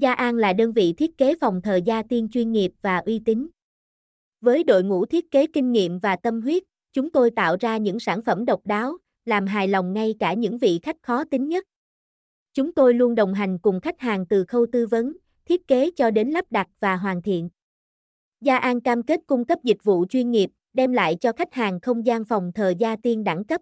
Gia An là đơn vị thiết kế phòng thờ gia tiên chuyên nghiệp và uy tín. Với đội ngũ thiết kế kinh nghiệm và tâm huyết, chúng tôi tạo ra những sản phẩm độc đáo, làm hài lòng ngay cả những vị khách khó tính nhất. Chúng tôi luôn đồng hành cùng khách hàng từ khâu tư vấn, thiết kế cho đến lắp đặt và hoàn thiện. Gia An cam kết cung cấp dịch vụ chuyên nghiệp, đem lại cho khách hàng không gian phòng thờ gia tiên đẳng cấp.